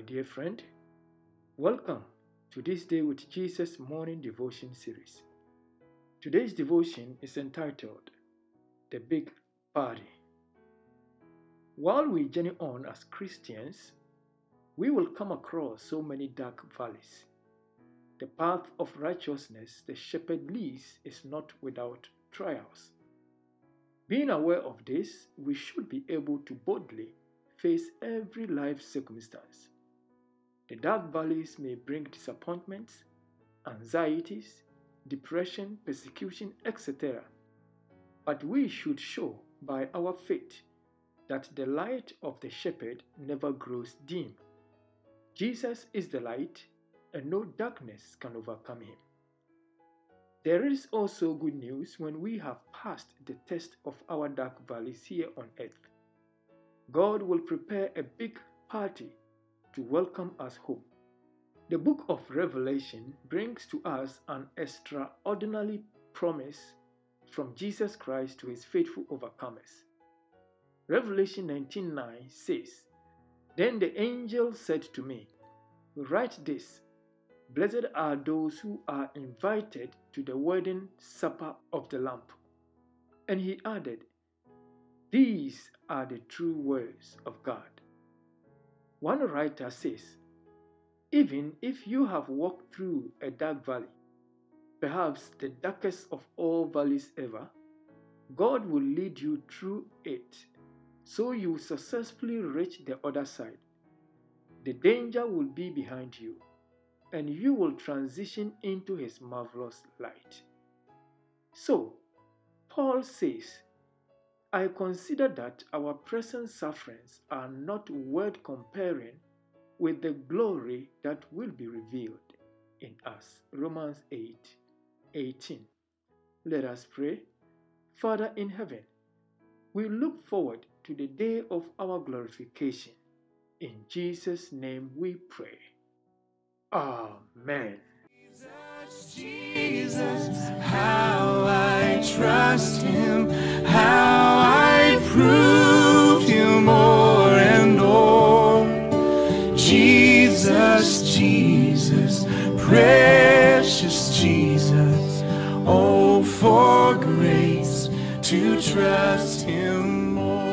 dear friend. Welcome to this Day with Jesus morning devotion series. Today's devotion is entitled The Big Party. While we journey on as Christians, we will come across so many dark valleys. The path of righteousness the shepherd leads is not without trials. Being aware of this, we should be able to boldly face every life circumstance. The dark valleys may bring disappointments, anxieties, depression, persecution, etc. But we should show by our faith that the light of the shepherd never grows dim. Jesus is the light, and no darkness can overcome him. There is also good news when we have passed the test of our dark valleys here on earth. God will prepare a big party to welcome us home. The book of Revelation brings to us an extraordinary promise from Jesus Christ to his faithful overcomers. Revelation 19:9 says, Then the angel said to me, Write this Blessed are those who are invited to the wedding supper of the Lamb. And he added, These are the true words of God. One writer says, Even if you have walked through a dark valley, perhaps the darkest of all valleys ever, God will lead you through it so you successfully reach the other side. The danger will be behind you, and you will transition into His marvelous light. So, Paul says, I consider that our present sufferings are not worth comparing with the glory that will be revealed in us. Romans 8 18. Let us pray. Father in heaven, we look forward to the day of our glorification. In Jesus' name we pray. Amen. Jesus, Jesus, how I trust him, precious Jesus. Oh, for grace to trust Him more.